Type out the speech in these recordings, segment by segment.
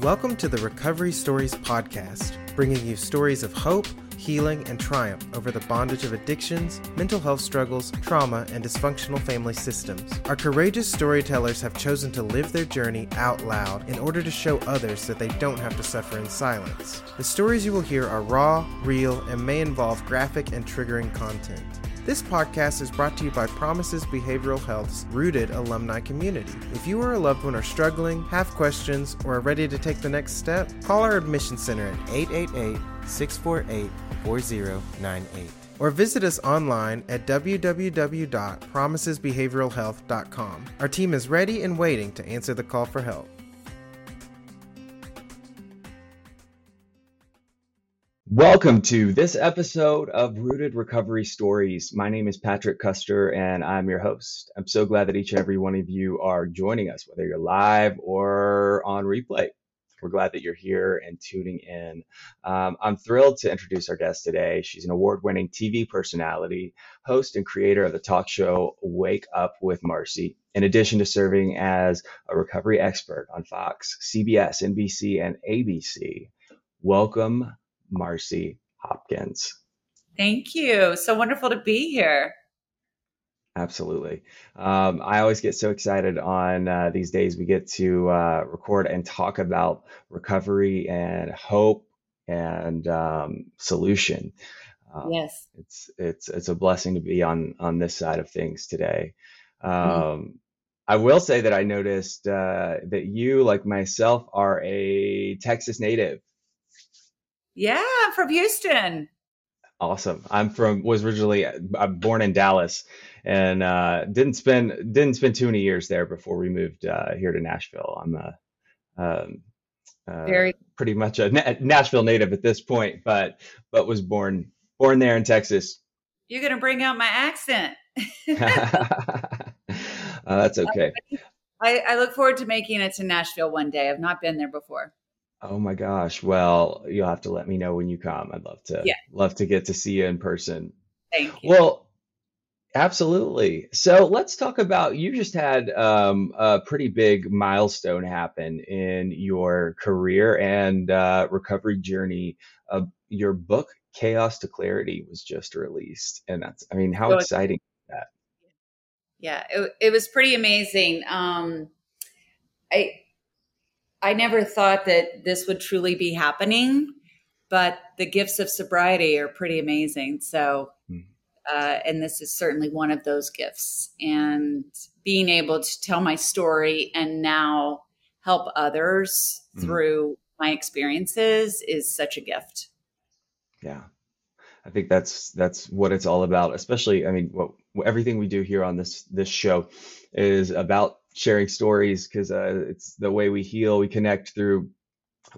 Welcome to the Recovery Stories Podcast, bringing you stories of hope, healing, and triumph over the bondage of addictions, mental health struggles, trauma, and dysfunctional family systems. Our courageous storytellers have chosen to live their journey out loud in order to show others that they don't have to suffer in silence. The stories you will hear are raw, real, and may involve graphic and triggering content. This podcast is brought to you by Promises Behavioral Health's rooted alumni community. If you or a loved one are struggling, have questions, or are ready to take the next step, call our admission center at 888 648 4098 or visit us online at www.promisesbehavioralhealth.com. Our team is ready and waiting to answer the call for help. Welcome to this episode of Rooted Recovery Stories. My name is Patrick Custer and I'm your host. I'm so glad that each and every one of you are joining us, whether you're live or on replay. We're glad that you're here and tuning in. Um, I'm thrilled to introduce our guest today. She's an award winning TV personality, host, and creator of the talk show Wake Up with Marcy, in addition to serving as a recovery expert on Fox, CBS, NBC, and ABC. Welcome, Marcy Hopkins. Thank you. So wonderful to be here. Absolutely. Um, I always get so excited on uh, these days we get to uh, record and talk about recovery and hope and um, solution. Um, yes, it's it's it's a blessing to be on on this side of things today. Mm-hmm. Um. I will say that I noticed uh, that you, like myself, are a Texas native. Yeah, I'm from Houston. Awesome. I'm from was originally I'm born in Dallas and uh, didn't spend didn't spend too many years there before we moved uh, here to Nashville. I'm a um, uh, very pretty much a Na- Nashville native at this point, but but was born born there in Texas. You're gonna bring out my accent. Uh, that's okay. I, I look forward to making it to Nashville one day. I've not been there before. Oh my gosh. Well, you'll have to let me know when you come. I'd love to yeah. love to get to see you in person. Thank you. Well, absolutely. So let's talk about you just had um, a pretty big milestone happen in your career and uh, recovery journey. Uh, your book, Chaos to Clarity, was just released. And that's, I mean, how so exciting is that? Yeah, it, it was pretty amazing. Um, I, I never thought that this would truly be happening, but the gifts of sobriety are pretty amazing. So, hmm. uh, and this is certainly one of those gifts. And being able to tell my story and now help others mm. through my experiences is such a gift. Yeah. I think that's that's what it's all about. Especially, I mean, what, everything we do here on this this show is about sharing stories because uh, it's the way we heal. We connect through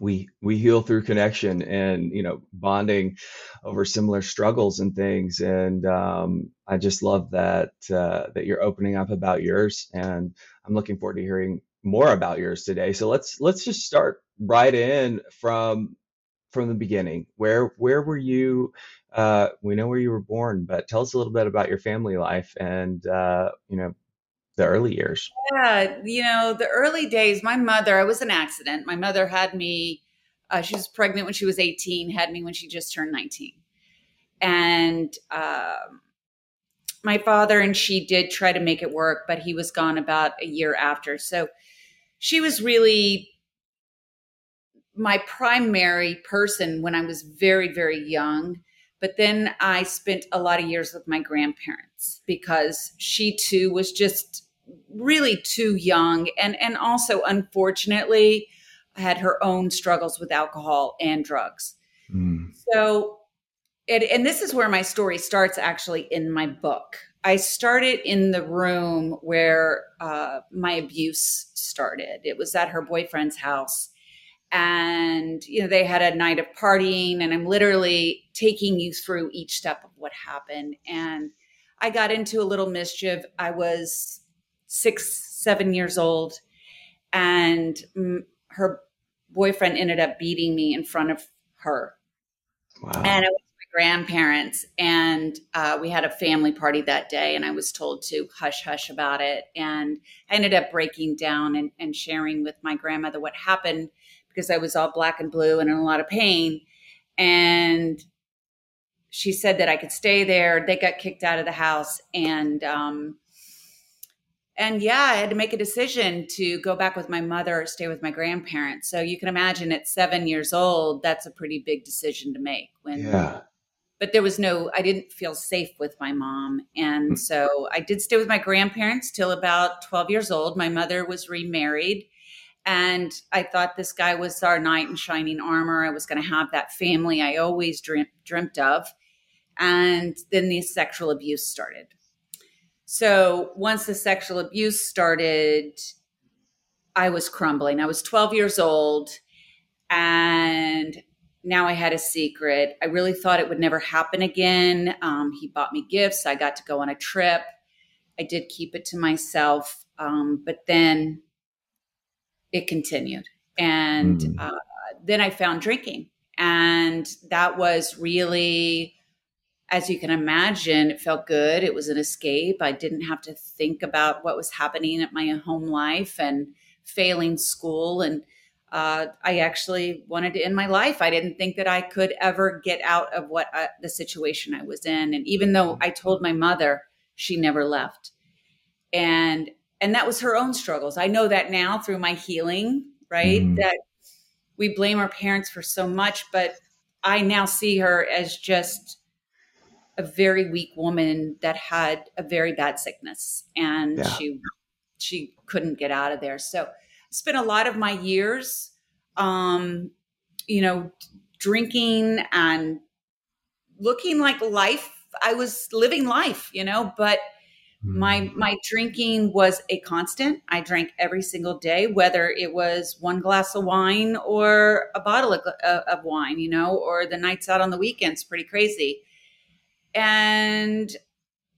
we we heal through connection and you know bonding over similar struggles and things and um, i just love that uh, that you're opening up about yours and i'm looking forward to hearing more about yours today so let's let's just start right in from from the beginning where where were you uh, we know where you were born but tell us a little bit about your family life and uh, you know the early years? Yeah, you know, the early days, my mother, I was an accident. My mother had me, uh, she was pregnant when she was 18, had me when she just turned 19. And um, my father and she did try to make it work, but he was gone about a year after. So she was really my primary person when I was very, very young. But then I spent a lot of years with my grandparents because she too was just really too young and and also unfortunately had her own struggles with alcohol and drugs. Mm. So it, and this is where my story starts actually in my book. I started in the room where uh, my abuse started. It was at her boyfriend's house. And, you know, they had a night of partying, and I'm literally taking you through each step of what happened. And I got into a little mischief. I was six, seven years old, and her boyfriend ended up beating me in front of her. Wow. And it was my grandparents, and uh, we had a family party that day, and I was told to hush hush about it. And I ended up breaking down and, and sharing with my grandmother what happened because I was all black and blue and in a lot of pain. And she said that I could stay there. They got kicked out of the house, and um, and yeah, I had to make a decision to go back with my mother or stay with my grandparents. So you can imagine at seven years old, that's a pretty big decision to make. When Yeah. but there was no i didn't feel safe with my mom and Mm. so i did stay with my grandparents till about 12 years old my mother was remarried and i thought this guy was our knight in shining armor i was going to have that family i always dreamt, dreamt of and then the sexual abuse started so once the sexual abuse started i was crumbling i was 12 years old and now I had a secret. I really thought it would never happen again. Um, he bought me gifts. I got to go on a trip. I did keep it to myself, um, but then it continued. And Mm. uh, then I found drinking. And that was really, as you can imagine, it felt good. It was an escape. I didn't have to think about what was happening at my home life and failing school and uh, I actually wanted to end my life. I didn't think that I could ever get out of what uh, the situation I was in. And even though I told my mother, she never left. And and that was her own struggles. I know that now through my healing, right? Mhm. That we blame our parents for so much, but I now see her as just a very weak woman that had a very bad sickness and Yeah. she she couldn't get out of there. So spent a lot of my years um you know drinking and looking like life i was living life you know but my Mm. my drinking was a constant i drank every single day whether it was one glass of wine or a bottle of, of wine you know or the nights out on the weekends pretty crazy and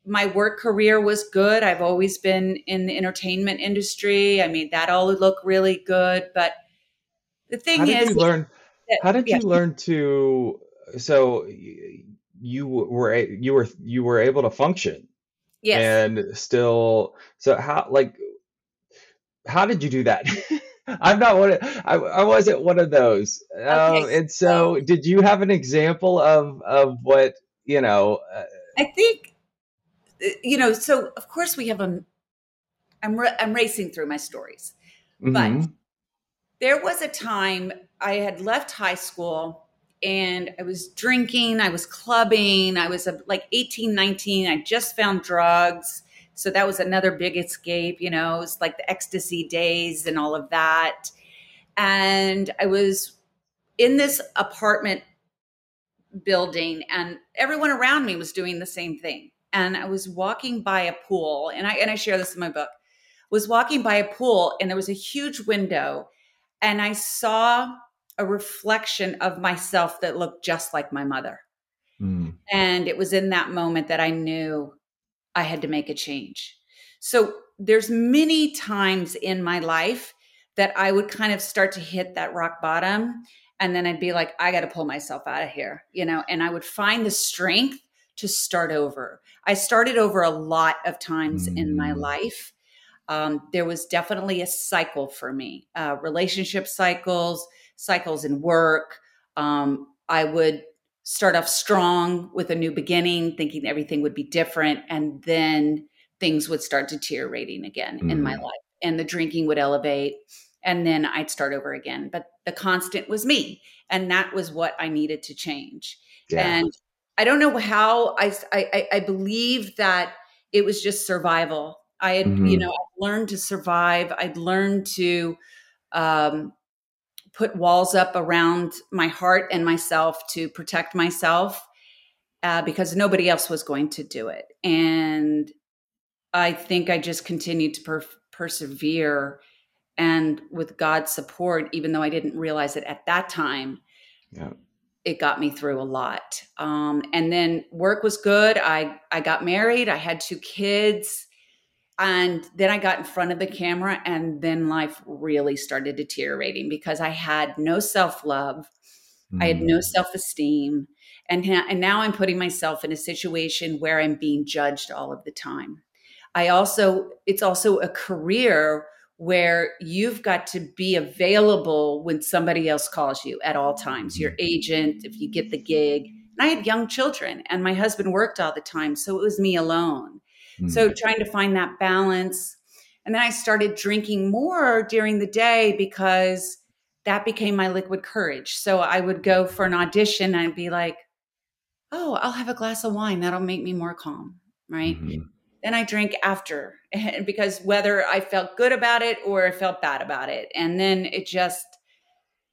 my work career was good i've always been in the entertainment industry i mean, that all look really good but the thing How did is you learn? that- How did yeah. you learn to? So you were you were you were able to function yes and still. So how like how did you do that? I'm not one. Of, I I wasn't one of those. Um, and so, did you have an example of of what you know? Uh, I think, uh, you know, so of course we have a, I'm, ra- I'm racing through my stories. mhm. There was a time I had left high school and I was drinking, I was clubbing, I was uh, like 18, 19. I just found drugs. So that was another big escape, you know, it was like the ecstasy days and all of that. And I was in this apartment building and everyone around me was doing the same thing. And I was walking by a pool and I and I share this in my book. Was walking by a pool and there was a huge window and I saw a reflection of myself that looked just like my mother. Mm. And it was in that moment that I knew I had to make a change. So there's many times in my life that I would kind of start to hit that rock bottom and then I'd be like I got to pull myself out of here, you know, and I would find the strength to start over. I started over a lot of times in my Mm. life. Um, there was definitely a cycle for me, uh, relationship cycles, cycles in work. Um, I would start off strong with a new beginning, thinking everything would be different, and then things would start deteriorating again in my Mm. life, and the drinking would elevate, and then I'd start over again. But the constant was me, and that was what I needed to change. Yeah. And I don't know how I, I I believe that it was just survival. I had, you Mhm. know, I'd learned to survive. I'd learned to um, put walls up around my heart and myself to protect myself uh, because nobody else was going to do it. And I think I just continued to per- persevere. And with God's support, even though I didn't realize it at that time, yeah. it got me through a lot. Um, and then work was good. I I got married. I had two kids, and then I got in front of the camera, and then life really started deteriorating because I had no self love. I had Mm. no self esteem, and ha- and now I'm putting myself in a situation where I'm being judged all of the time. I also it's also a career where you've got to be available when somebody else calls you at all times. Your Mm-hmm. agent if you get the gig. And i had young children and my husband worked all the time so it was me alone. Mm. so trying to find that balance. And then i started drinking more during the day because that became my liquid courage. So i would go for an audition and i'd be like oh i'll have a glass of wine. That'll make me more calm right? Mhm. Then I drank after because whether I felt good about it or I felt bad about it. And then it just,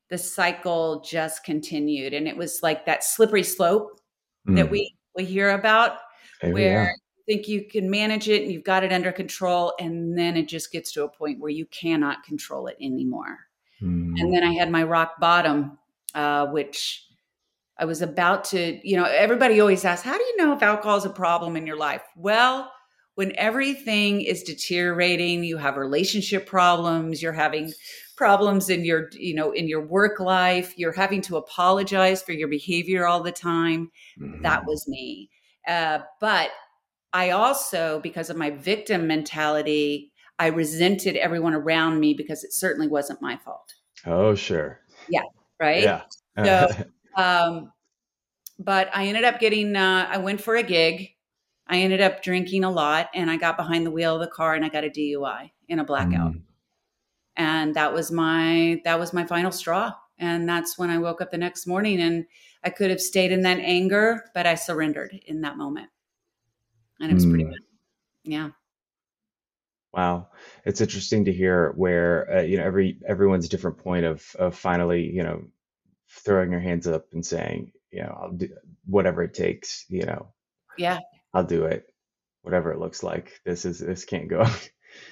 the cycle just continued. And it was like that slippery slope that Mm. we, we hear about Oh, where yeah. you think you can manage it and you've got it under control. And then it just gets to a point where you cannot control it anymore. Mm. And then I had my rock bottom, uh, which I was about to, you know, everybody always asks, how do you know if alcohol is a problem in your life? Well, when everything is deteriorating, you have relationship problems, you're having problems in your, you know, in your work life, you're having to apologize for your behavior all the time. That Mhm. was me. Uh, but I also, because of my victim mentality, I resented everyone around me because it certainly wasn't my fault. Oh, sure. Yeah, right. Yeah. So- Um, but I ended up getting, uh, I went for a gig. I ended up drinking a lot and I got behind the wheel of the car and I got a DUI in a blackout. Mm. And that was my, that was my final straw. And that's when I woke up the next morning and I could have stayed in that anger, but I surrendered in that moment. And it was pretty Mm. bad. Yeah. Wow, it's interesting to hear where uh, you know every everyone's different point of of finally you know throwing your hands up and saying you know I'll do whatever it takes you know Yeah. I'll do it whatever it looks like this is this can't go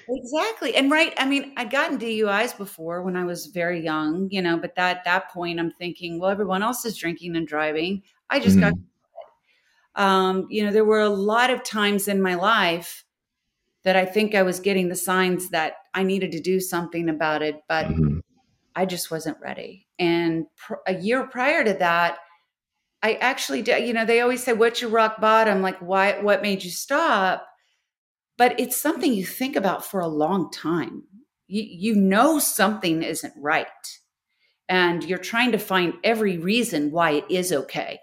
Exactly. And right, I mean, I'd gotten DUIs before when I was very young, you know, but that that point I'm thinking, well, everyone else is drinking and driving. I just got um, you know, there were a lot of times in my life that I think I was getting the signs that I needed to do something about it, but Mhm. I just wasn't ready. And pr- a year prior to that, I actually did, you know, they always say, What's your rock bottom? Like, why, what made you stop? But it's something you think about for a long time. You, you know, something isn't right. And you're trying to find every reason why it is okay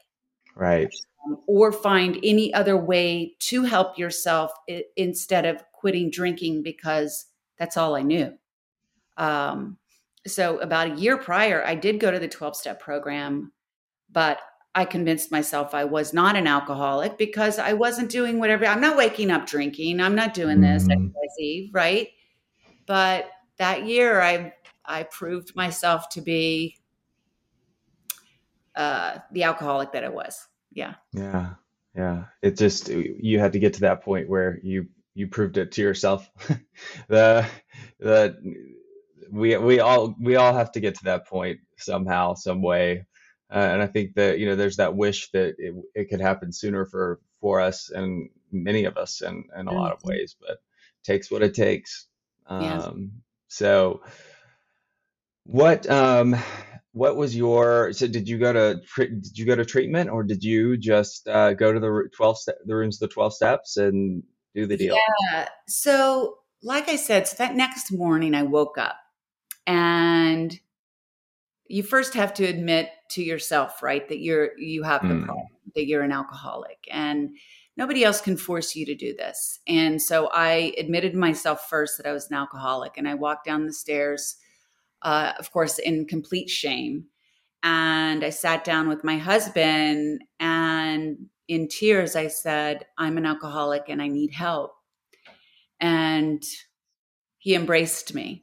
right um, or find any other way to help yourself I- instead of quitting drinking because that's all I knew. Um, so, about a year prior, I did go to the 12 step program, but I convinced myself I was not an alcoholic because I wasn't doing whatever. I'm not waking up drinking. I'm not doing this, Mhm. XYZ, right? But that year, I I proved myself to be uh, the alcoholic that I was. Yeah. yeah yeah it just you had to get to that point where you you proved it to yourself the the we we all we all have to get to that point somehow some way uh, and i think that you know there's that wish that it, it could happen sooner for for us and many of us in in a lot of Mhm. ways but takes what it takes Yeah. um so what um what was your so did you go to did you go to treatment or did you just uh, go to the 12 step the rooms the 12 steps and do the deal Yeah. So, like I said, so that next morning I woke up and you first have to admit to yourself, right, that you're you have the Mm. problem, that you're an alcoholic and nobody else can force you to do this. And so I admitted myself first that I was an alcoholic and I walked down the stairs uh, of course in complete shame and I sat down with my husband and in tears I said, I'm an alcoholic and I need help. And he embraced me.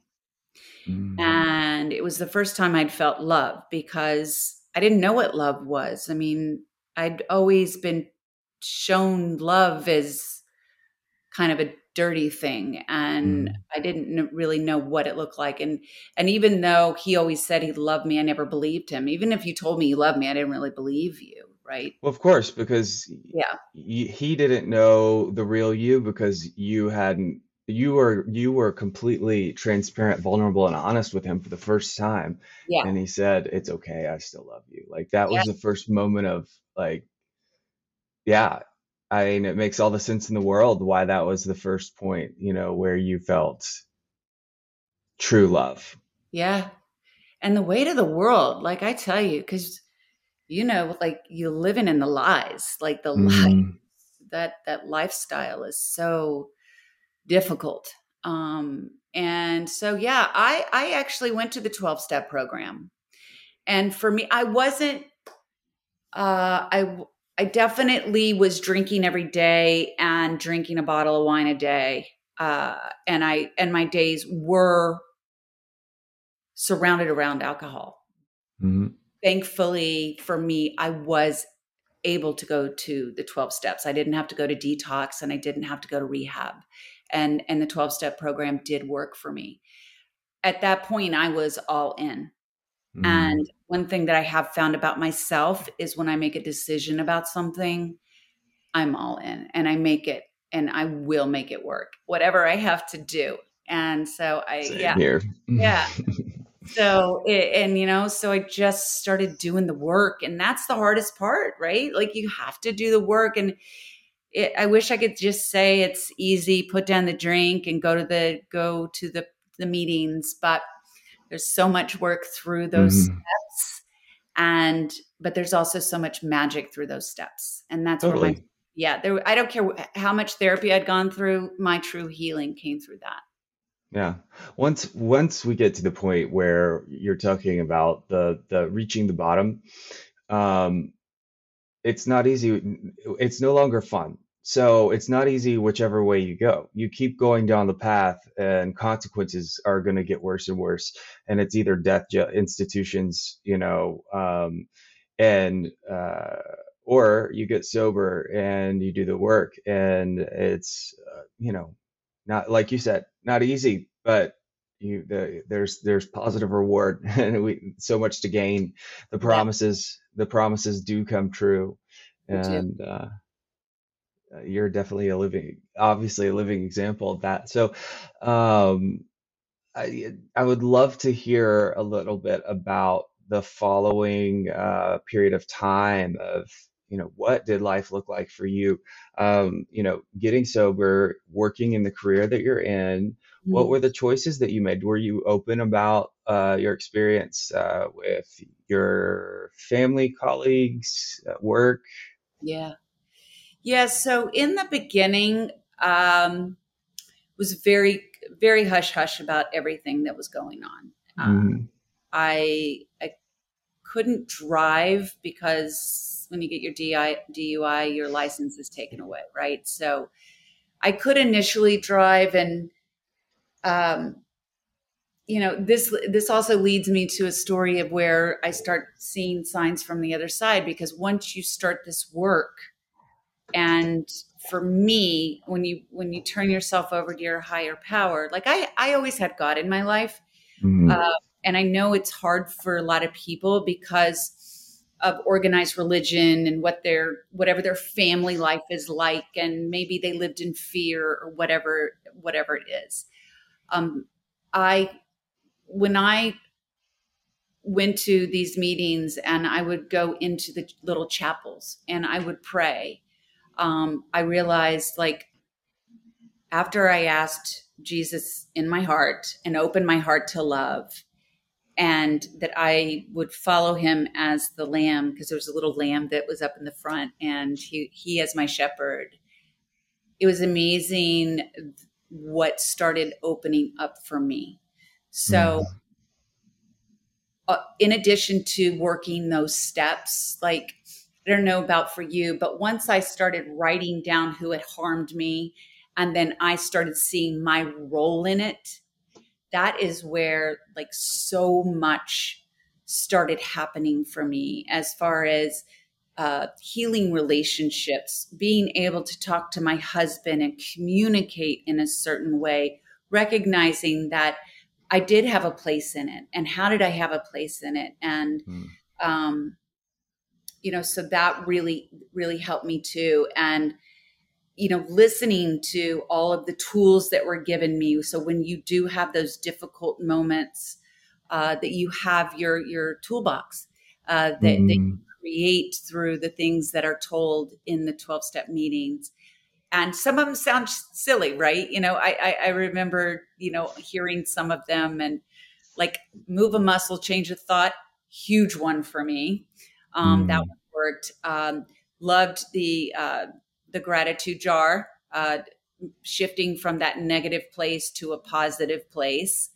Mm. And it was the first time I'd felt love because I didn't know what love was. I mean, I'd always been shown love as kind of a dirty thing and Mm. I didn't really know what it looked like and and even though he always said he loved me I never believed him even if you told me you loved me I didn't really believe you right well of course because Yeah. he didn't know the real you because you hadn't you were you were completely transparent vulnerable and honest with him for the first time yeah and he said it's okay i still love you like that was Yeah. the first moment of like yeah i mean it makes all the sense in the world why that was the first point you know where you felt true love. Yeah. And the weight of the world, like I tell you, because you know, like you're living in the lies, like the mm. life that that lifestyle is so difficult. Um, and so yeah, I I actually went to the 12 step program. And for me, I wasn't uh I I definitely was drinking every day and drinking a bottle of wine a day. Uh, and I and my days were surrounded around alcohol. Mm-hmm. Thankfully for me, I was able to go to the 12 steps. I didn't have to go to detox and I didn't have to go to rehab. And and the 12 step program did work for me. At that point I was all in. Mm. And one thing that I have found about myself is when I make a decision about something, I'm all in and I make it and I will make it work, whatever I have to do. And so I, Same yeah, here. yeah. So, it, and you know, so I just started doing the work, and that's the hardest part, right? Like you have to do the work, and it, I wish I could just say it's easy, put down the drink and go to the go to the the meetings, but there's so much work through those mm-hmm. steps and but there's also so much magic through those steps and that's totally. where my yeah there i don't care how much therapy i'd gone through my true healing came through that yeah once once we get to the point where you're talking about the the reaching the bottom um it's not easy it's no longer fun so it's not easy whichever way you go. You keep going down the path, and consequences are going to get worse and worse. And it's either death institutions, you know, um, and uh, or you get sober and you do the work, and it's uh, you know, not like you said, not easy, but you the, there's there's positive reward and we so much to gain. The promises the promises do come true, and. Uh, you're definitely a living, obviously a living example of that. So, um, I I would love to hear a little bit about the following uh, period of time of you know what did life look like for you um, you know getting sober working in the career that you're in mm-hmm. what were the choices that you made were you open about uh, your experience uh, with your family colleagues at work yeah yeah. So in the beginning, um, was very very hush hush about everything that was going on. Um, mm. I I couldn't drive because when you get your DI, DUI, your license is taken away, right? So I could initially drive, and um, you know this this also leads me to a story of where I start seeing signs from the other side because once you start this work and for me when you when you turn yourself over to your higher power like i i always had god in my life mm-hmm. uh, and i know it's hard for a lot of people because of organized religion and what their whatever their family life is like and maybe they lived in fear or whatever whatever it is. Um i when i went to these meetings and i would go into the little chapels and i would pray um, I realized like after I asked Jesus in my heart and opened my heart to love, and that I would follow him as the lamb because there was a little lamb that was up in the front, and he he as my shepherd. It was amazing what started opening up for me. So. Mm. Uh, in addition to working those steps, like I don't know about for you, but once I started writing down who had harmed me, and then I started seeing my role in it, that is where like so much started happening for me as far as uh, healing relationships, being able to talk to my husband and communicate in a certain way, recognizing that I did have a place in it, and how did I have a place in it, and mm. um, you know so that really really helped me too and you know listening to all of the tools that were given me so when you do have those difficult moments uh, that you have your your toolbox uh, that, mm. that you create through the things that are told in the 12 step meetings and some of them sound silly, right? You know, I, I, I remember, you know, hearing some of them and like move a muscle, change a thought, huge one for me. Um, mm. That one worked. Um, loved the uh, the gratitude jar, uh, shifting from that negative place to a positive place.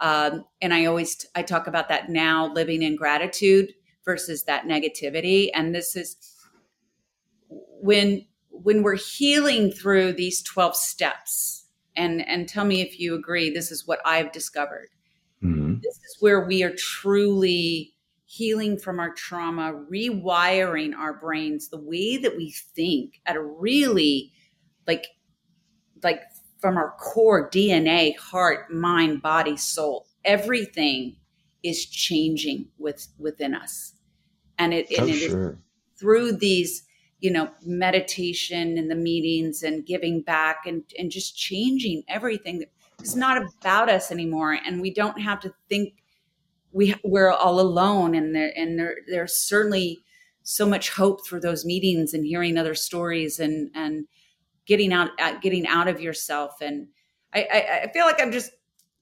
Um, and I always I talk about that now, living in gratitude versus that negativity. And this is when when we're healing through these 12 steps and and tell me if you agree this is what i've discovered mm-hmm. this is where we are truly healing from our trauma rewiring our brains the way that we think at a really like like from our core dna heart mind body soul everything is changing with within us and it, and oh, it sure. is through these you know meditation and the meetings and giving back and and just changing everything it's not about us anymore and we don't have to think we we're all alone and there and there there's certainly so much hope through those meetings and hearing other stories and and getting out uh, getting out of yourself and I, I, I feel like I'm just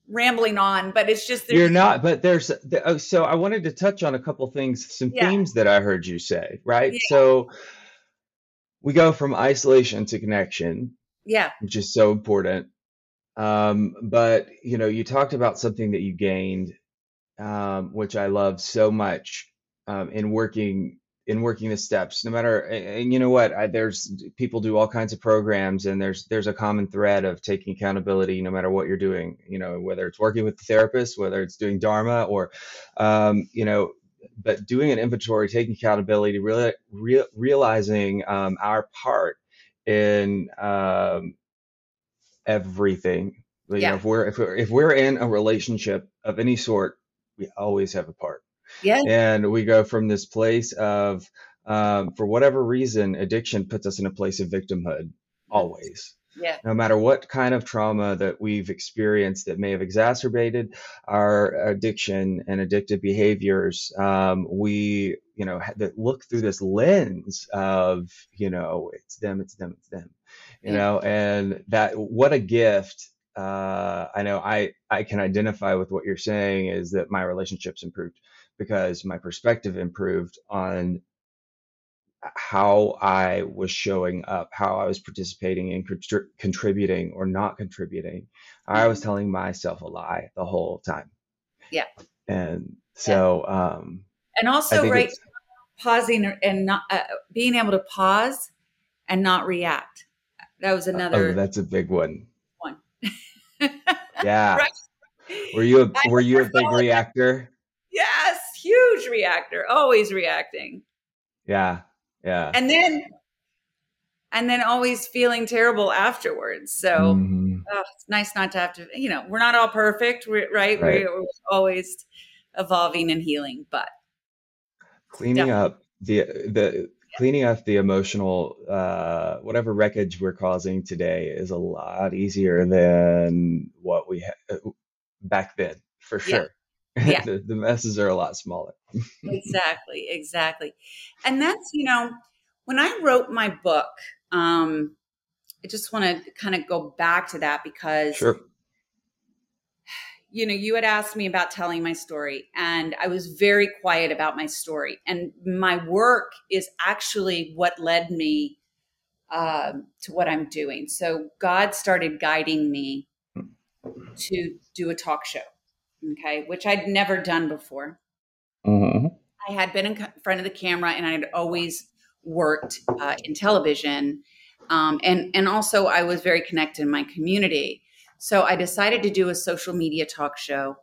rambling on, but it's just you're not. But there's oh, so I wanted to touch on a couple things, some yeah. themes that I heard you say, right? Yeah. So we go from isolation to connection, yeah, which is so important. Um, but you know, you talked about something that you gained, um, which I love so much um, in working in working the steps. No matter, and you know what, I, there's people do all kinds of programs, and there's there's a common thread of taking accountability, no matter what you're doing. You know, whether it's working with the therapist, whether it's doing Dharma, or um, you know, but doing an inventory, taking accountability, really re- realizing um, our part in um, everything. You yeah. know, if we're if we're if we're in a relationship of any sort, we always have a part. Yeah. And we go from this place of, um, for whatever reason, addiction puts us in a place of victimhood always. Yeah. No matter what kind of trauma that we've experienced that may have exacerbated our addiction and addictive behaviors, um, we, you know, that look through this lens of, you know, it's them, it's them, it's them, you yeah. know, and that what a gift. Uh, I know I I can identify with what you're saying is that my relationships improved because my perspective improved on how I was showing up, how I was participating and contri- contributing or not contributing. I was mm-hmm. telling myself a lie the whole time. Yeah. And so, yeah. um, and also, right, pausing and not uh, being able to pause and not react. That was another. Oh, that's a big one. Yeah. Right. Were you a, were you a big reactor? Yes, huge reactor, always reacting. Yeah. Yeah. And then and then always feeling terrible afterwards. So mm-hmm. oh, it's nice not to have to, you know, we're not all perfect, right? right. We're always evolving and healing, but cleaning up the the cleaning up the emotional uh, whatever wreckage we're causing today is a lot easier than what we had uh, back then for sure yeah. the, the messes are a lot smaller. exactly, exactly. And that's, you know, when I wrote my book, um, I just want to kind of go back to that because sure. You know, you had asked me about telling my story, and I was very quiet about my story. And my work is actually what led me uh, to what I'm doing. So God started guiding me to do a talk show okay, which I'd never done before. Mm-hmm. I had been in front of the camera and I had always worked uh, in television. Um, and, and also, I was very connected in my community. So I decided to do a social media talk show,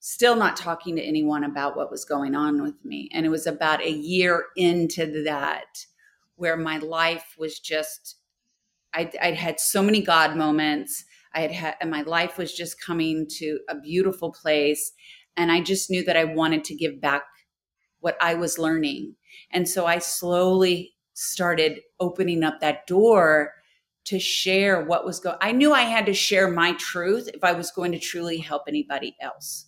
still not talking to anyone about what was going on with me. And it was about a year into that where my life was just, I'd, I'd had so many God moments. I had had, and my life was just coming to a beautiful place. And I just knew that I wanted to give back what I was learning. And so I slowly started opening up that door to share what was going I knew I had to share my truth if I was going to truly help anybody else.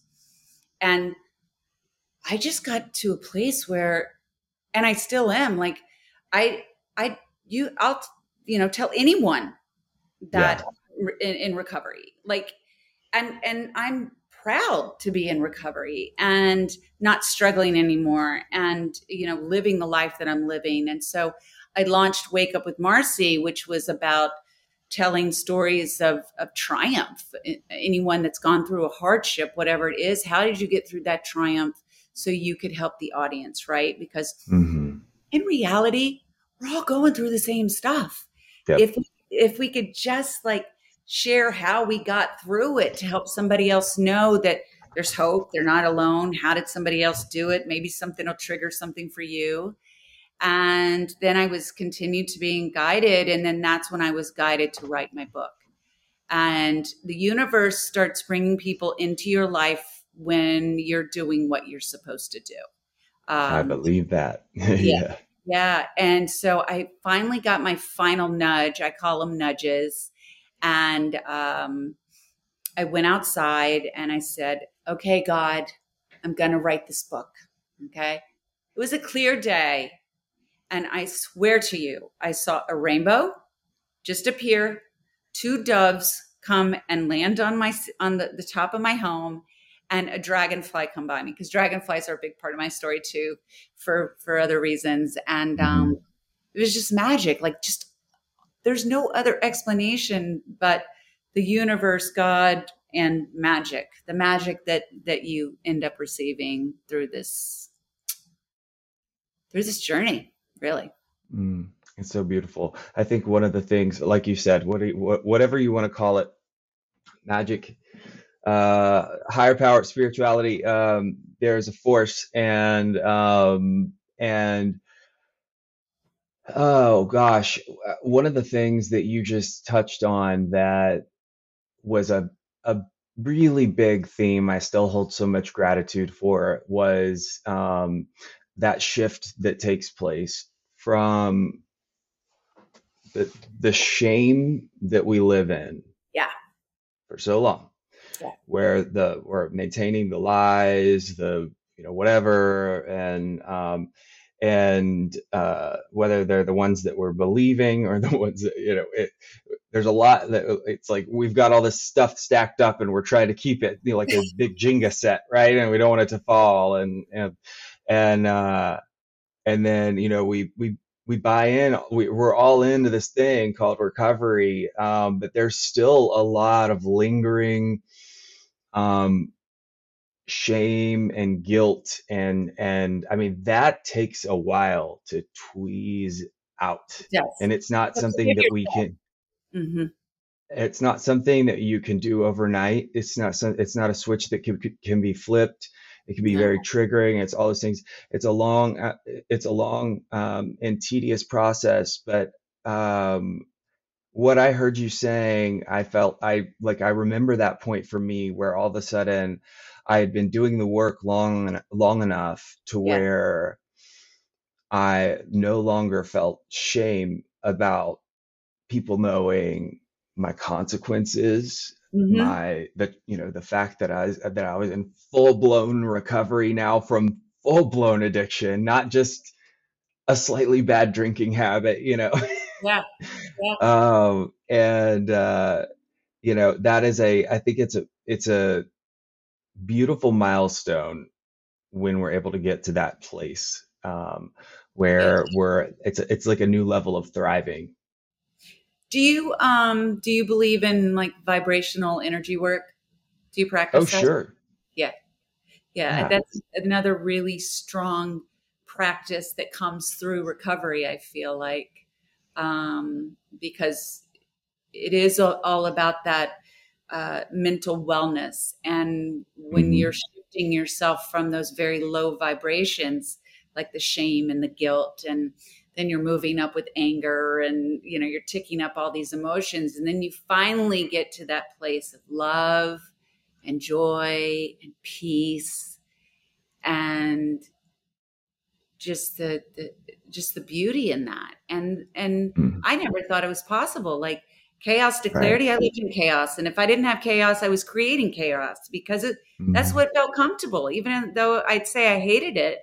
And I just got to a place where and I still am like I I you I'll you know tell anyone that yeah. in, in recovery like and and i'm proud to be in recovery and not struggling anymore and you know living the life that i'm living and so i launched wake up with marcy which was about telling stories of, of triumph anyone that's gone through a hardship whatever it is how did you get through that triumph so you could help the audience right because mm-hmm. in reality we're all going through the same stuff yep. if if we could just like share how we got through it to help somebody else know that there's hope, they're not alone. How did somebody else do it? Maybe something will trigger something for you. And then I was continued to being guided. And then that's when I was guided to write my book. And the universe starts bringing people into your life when you're doing what you're supposed to do. Um, I believe that. yeah. yeah. Yeah. And so I finally got my final nudge. I call them nudges and um, I went outside and I said, okay, God, I'm going to write this book. Okay. It was a clear day. And I swear to you, I saw a rainbow just appear, two doves come and land on my on the, the top of my home and a dragonfly come by me because dragonflies are a big part of my story too for for other reasons and um mm-hmm. it was just magic like just there's no other explanation but the universe, God, and magic. The magic that that you end up receiving through this through this journey, really. Mm, it's so beautiful. I think one of the things, like you said, what, what whatever you want to call it, magic, uh, higher power, spirituality. Um, there's a force, and um, and Oh gosh, one of the things that you just touched on that was a a really big theme I still hold so much gratitude for was um, that shift that takes place from the the shame that we live in Yeah. for so long, Yeah. where the we're maintaining the lies, the you know whatever, and um, and uh, whether they're the ones that we're believing or the ones that you know it, there's a lot that it's like we've got all this stuff stacked up and we're trying to keep it you know, like a big jenga set right and we don't want it to fall and and and uh and then you know we we we buy in we, we're all into this thing called recovery um but there's still a lot of lingering um shame and guilt and and I mean that takes a while to tweeze out. Yes. And it's not That's something that we can mm-hmm. it's not something that you can do overnight. It's not some, it's not a switch that can can be flipped. It can be very triggering. It's all those things. It's a long uh, it's a long um, and tedious process, but um, what I heard you saying, I felt I like I remember that point for me where all of a sudden I had been doing the work long long enough to yeah. where I no longer felt shame about people knowing my consequences, mm-hmm. my the you know the fact that I that I was in full blown recovery now from full blown addiction, not just a slightly bad drinking habit, you know. Yeah. yeah. um, and uh, you know that is a I think it's a it's a beautiful milestone when we're able to get to that place um, where we're it's a, it's like a new level of thriving. Do you um do you believe in like vibrational energy work? Do you practice? Oh, that? sure. Yeah. yeah. Yeah, that's another really strong practice that comes through recovery. I feel like um, because it is all about that uh, mental wellness. And when mm-hmm. you're shifting yourself from those very low vibrations, like the shame and the guilt, and then you're moving up with anger and you know you're ticking up all these emotions and then you finally get to that place of love and joy and peace and just the, the just the beauty in that and and mm. i never thought it was possible like chaos to clarity right. i lived in chaos and if i didn't have chaos i was creating chaos because it, mm. that's mm-hmm. what felt comfortable even though i'd say i hated it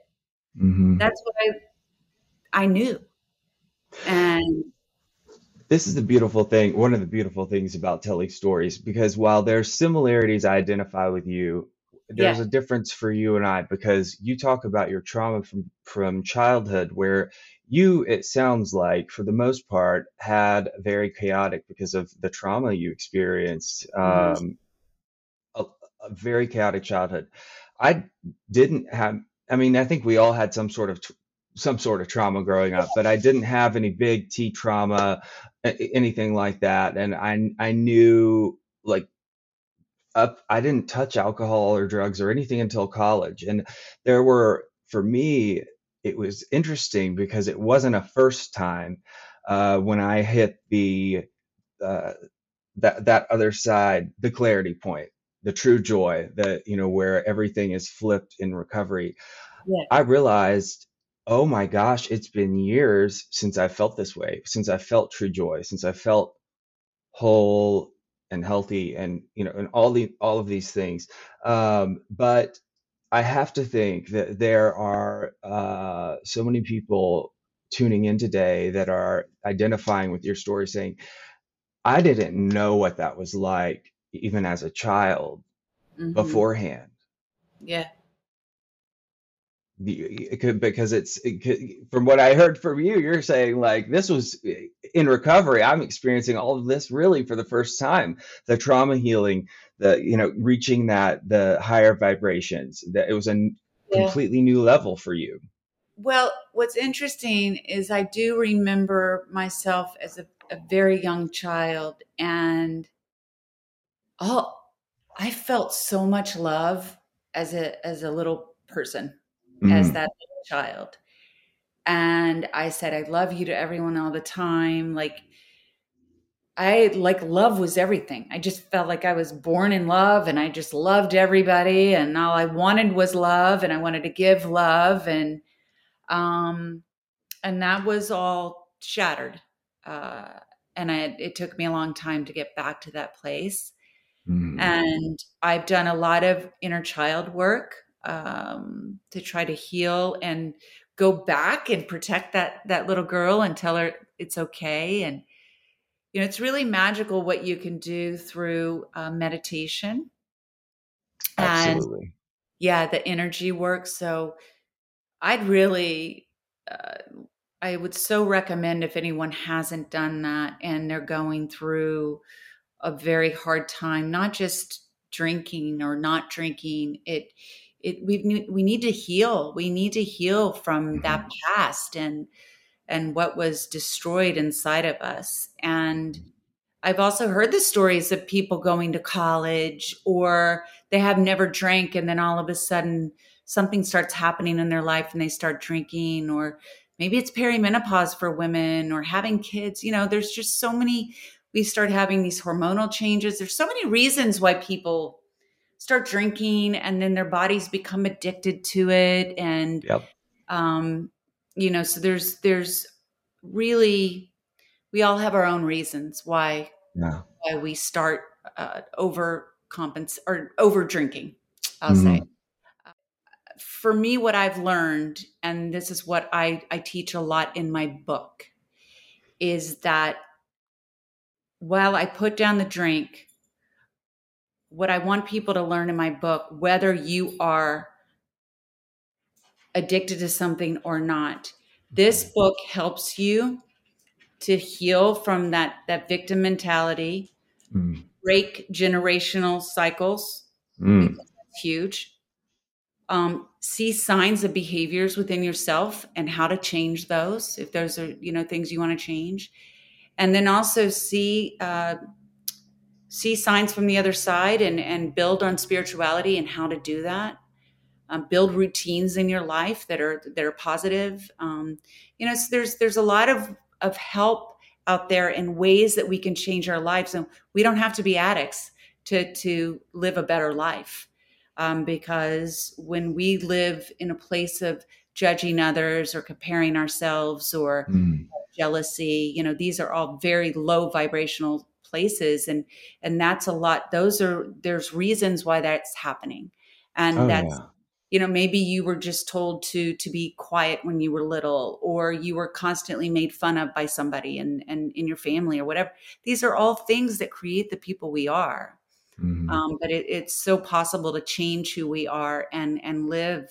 mm-hmm. that's what i i knew and This is the beautiful thing, one of the beautiful things about telling stories, because while there's similarities I identify with you, there's Yeah. a difference for you and I because you talk about your trauma from from childhood where you, it sounds like, for the most part, had very chaotic because of the trauma you experienced, Mhm. um, a, a very chaotic childhood. I didn't have, I mean, I think we all had some sort of tr- some sort of trauma growing up, but I didn't have any big T trauma, anything like that. And I I knew like up, I didn't touch alcohol or drugs or anything until college. And there were, for me, it was interesting because it wasn't a first time uh, when I hit the uh, that that other side, the clarity point, the true joy, that you know where everything is flipped in recovery. Yeah. I realized, oh my gosh, it's been years since I felt this way, since I felt true joy, since I felt whole and healthy and you know and all the all of these things. Um, but I have to think that there are uh, so many people tuning in today that are identifying with your story saying, I didn't know what that was like even as a child Mhm. beforehand. Yeah. The- it could- because it's it could, from what I heard from you, you're saying like this was eh, in recovery. I'm experiencing all of this really for the first time. The trauma healing, the you know reaching that the higher vibrations. That it was a Yeah. completely new level for you. Well, what's interesting is I do remember myself as a, a very young child, and oh, I felt so much love as a as a little person, as Mhm. that little child. And I said, I love you to everyone all the time. Like I like love was everything. I just felt like I was born in love and I just loved everybody and all I wanted was love and I wanted to give love and um and that was all shattered. Uh and I, it took me a long time to get back to that place. Mhm. And I've done a lot of inner child work um, to try to heal and go back and protect that that little girl and tell her it's okay. And you know, it's really magical what you can do through uh, meditation and Absolutely. yeah, the energy work. So I'd really, uh, I would so recommend if anyone hasn't done that and they're going through a very hard time, not just drinking or not drinking. It, it we need we need to heal. We need to heal from that Mhm. past and and what was destroyed inside of us. And I've also heard the stories of people going to college or they have never drank and then all of a sudden something starts happening in their life and they start drinking or maybe it's perimenopause for women or having kids. You know, there's just so many we start having these hormonal changes. There's so many reasons why people start drinking and then their bodies become addicted to it and Yep. um you know so there's there's really we all have our own reasons why why we start uh, over compens or over drinking i'll say Mhm. for me what i've learned and this is what i i teach a lot in my book is that while i put down the drink what i want people to learn in my book whether you are addicted to something or not this book helps you to heal from that that victim mentality Mm. break generational cycles Mm. huge um, see signs of behaviors within yourself and how to change those if those are you know things you want to change and then also see uh, see signs from the other side and and build on spirituality and how to do that. Um, build routines in your life that are that are positive. Um, you know so there's there's a lot of of help out there and ways that we can change our lives. And we don't have to be addicts to to live a better life um, because when we live in a place of judging others or comparing ourselves or Mm. jealousy you know these are all very low vibrational places and and that's a lot those are there's reasons why that's happening and Oh that's yeah. you know maybe you were just told to to be quiet when you were little or you were constantly made fun of by somebody and and in your family or whatever these are all things that create the people we are mm-hmm. um, but it, it's so possible to change who we are and and live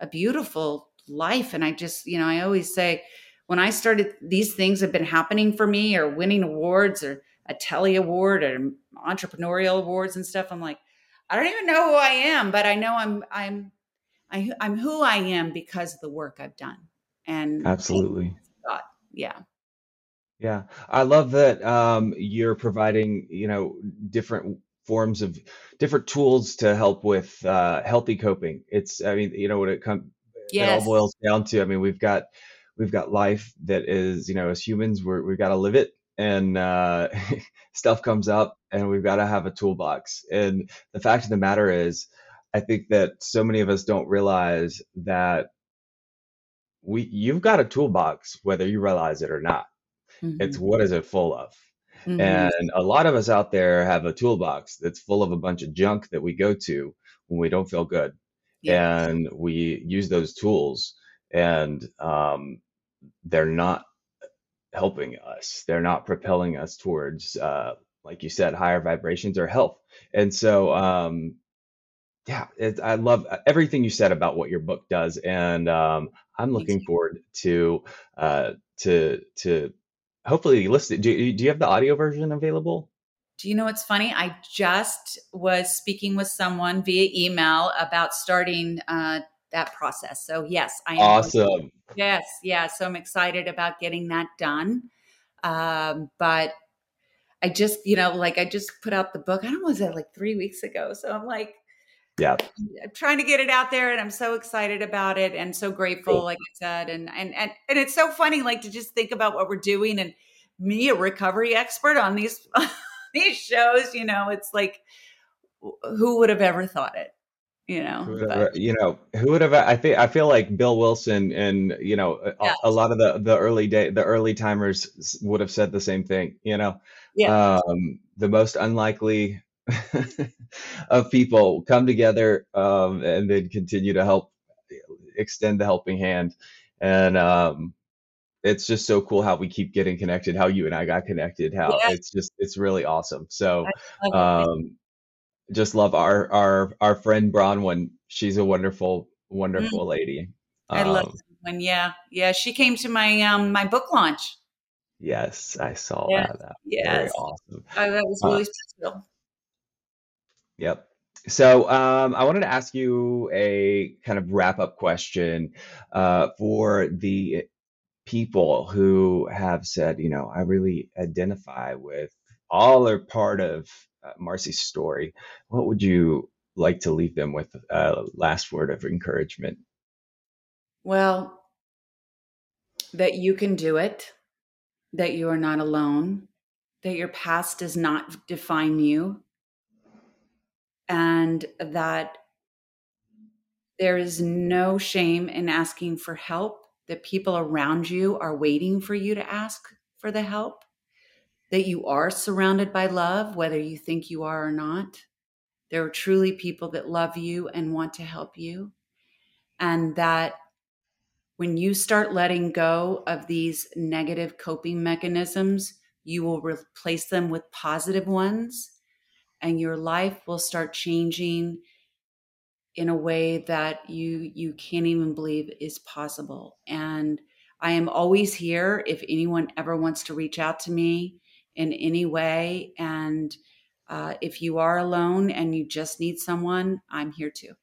a beautiful life and i just you know i always say when i started these things have been happening for me or winning awards or a telly award or entrepreneurial awards and stuff i'm like I don't even know who I am, but I know I'm I'm I, I'm who I am because of the work I've done. And absolutely, God, yeah, yeah. I love that um, you're providing you know different forms of different tools to help with uh, healthy coping. It's I mean you know what it comes yes. it all boils down to. I mean we've got we've got life that is you know as humans we're, we've got to live it and uh, stuff comes up and we've got to have a toolbox. And the fact of the matter is, I think that so many of us don't realize that we you've got a toolbox whether you realize it or not. Mm-hmm. It's what is it full of? Mm-hmm. And a lot of us out there have a toolbox that's full of a bunch of junk that we go to when we don't feel good. Yes. And we use those tools and um, they're not helping us. They're not propelling us towards, uh, like you said, higher vibrations or health. And so, um, yeah, it, I love uh, everything you said about what your book does, and um, I'm looking forward to uh, to to hopefully listen. Do, do you have the audio version available? Do you know what's funny? I just was speaking with someone via email about starting uh, that process. So yes, I am. Awesome. Yes, yeah. So I'm excited about getting that done. Um, but I just, you know, like I just put out the book. I don't know, was that like three weeks ago? So I'm like, yeah, I'm trying to get it out there, and I'm so excited about it, and so grateful, cool. like I said, and and and and it's so funny, like to just think about what we're doing, and me, a recovery expert on these these shows, you know, it's like, who would have ever thought it? You know you know who would have i think i feel like bill wilson and you know a, a, lot of the the early day the early timers would have said the same thing you know? Yeah. um the most unlikely of people come together um and then continue to help extend the helping hand. And um it's just so cool how we keep getting connected how you and i got connected how yeah. it's just it's really awesome. So um just love our our our friend Bronwyn. She's a wonderful, wonderful mm. lady. I love um, when yeah, yeah. She came to my um my book launch. Yes, I saw yeah. that. that yes. Very awesome. Oh, that was really uh, special. Yep. So um, I wanted to ask you a kind of wrap up question uh, for the people who have said, you know, I really identify with all or part of uh, Marcy's story, what would you like to leave them with a uh, last word of encouragement? Well, that you can do it, that you are not alone, that your past does not define you, and that there is no shame in asking for help, that people around you are waiting for you to ask for the help that you are surrounded by love, whether you think you are or not. There are truly people that love you and want to help you. And that when you start letting go of these negative coping mechanisms, you will replace them with positive ones, and your life will start changing in a way that you you can't even believe is possible and i am always here if anyone ever wants to reach out to me in any way. And uh, if you are alone and you just need someone, I'm here too.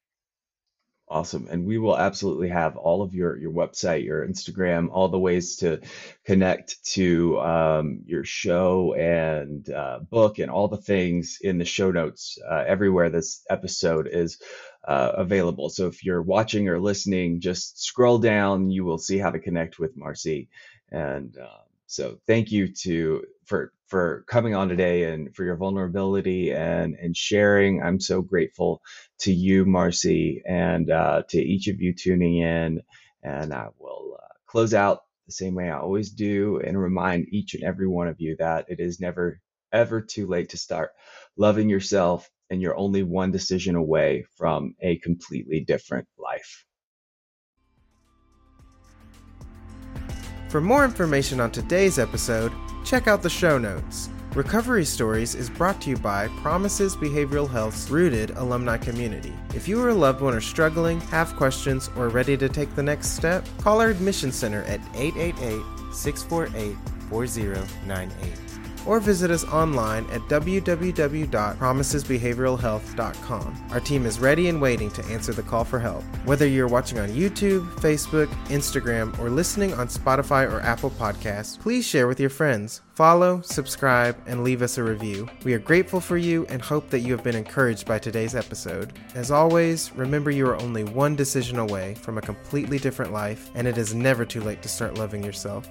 Awesome. And we will absolutely have all of your your website, your Instagram, all the ways to connect to um, your show and uh, book and all the things in the show notes uh, everywhere this episode is uh, available. So if you're watching or listening, just scroll down. You will see how to connect with Marcy. And uh, so thank you to for for coming on today and for your vulnerability and and sharing. I'm so grateful to you, Marcy, and uh, to each of you tuning in. And I will uh, close out the same way I always do and remind each and every one of you that it is never ever too late to start loving yourself and you're only one decision away from a completely different life. For more information on today's episode, check out the show notes. Recovery Stories is brought to you by Promises Behavioral Health's rooted alumni community. If you or a loved one are struggling, have questions, or ready to take the next step, call our admission center at 888 648 4098 or visit us online at www.promisesbehavioralhealth.com. Our team is ready and waiting to answer the call for help. Whether you're watching on YouTube, Facebook, Instagram, or listening on Spotify or Apple Podcasts, please share with your friends. Follow, subscribe, and leave us a review. We are grateful for you and hope that you have been encouraged by today's episode. As always, remember you are only one decision away from a completely different life, and it is never too late to start loving yourself.